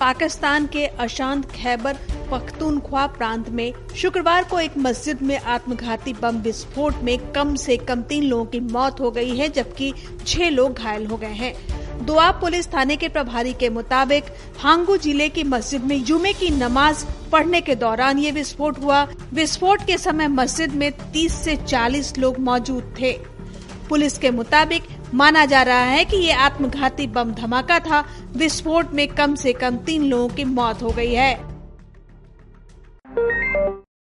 पाकिस्तान के अशांत खैबर पख्तूनख्वा प्रांत में शुक्रवार को एक मस्जिद में आत्मघाती बम विस्फोट में कम से कम तीन लोगों की मौत हो गई है, जबकि छह लोग घायल हो गए हैं। दोआब पुलिस थाने के प्रभारी के मुताबिक, हांगू ज़िले की मस्जिद में जुमे की नमाज़ पढ़ने के दौरान ये विस्फोट हुआ। विस्फोट के समय मस्जिद में 30 से 40 लोग मौजूद थे। पुलिस के मुताबिक माना जा रहा है कि ये आत्मघाती बम धमाका था। विस्फोट में कम से कम तीन लोगों की मौत हो गई है।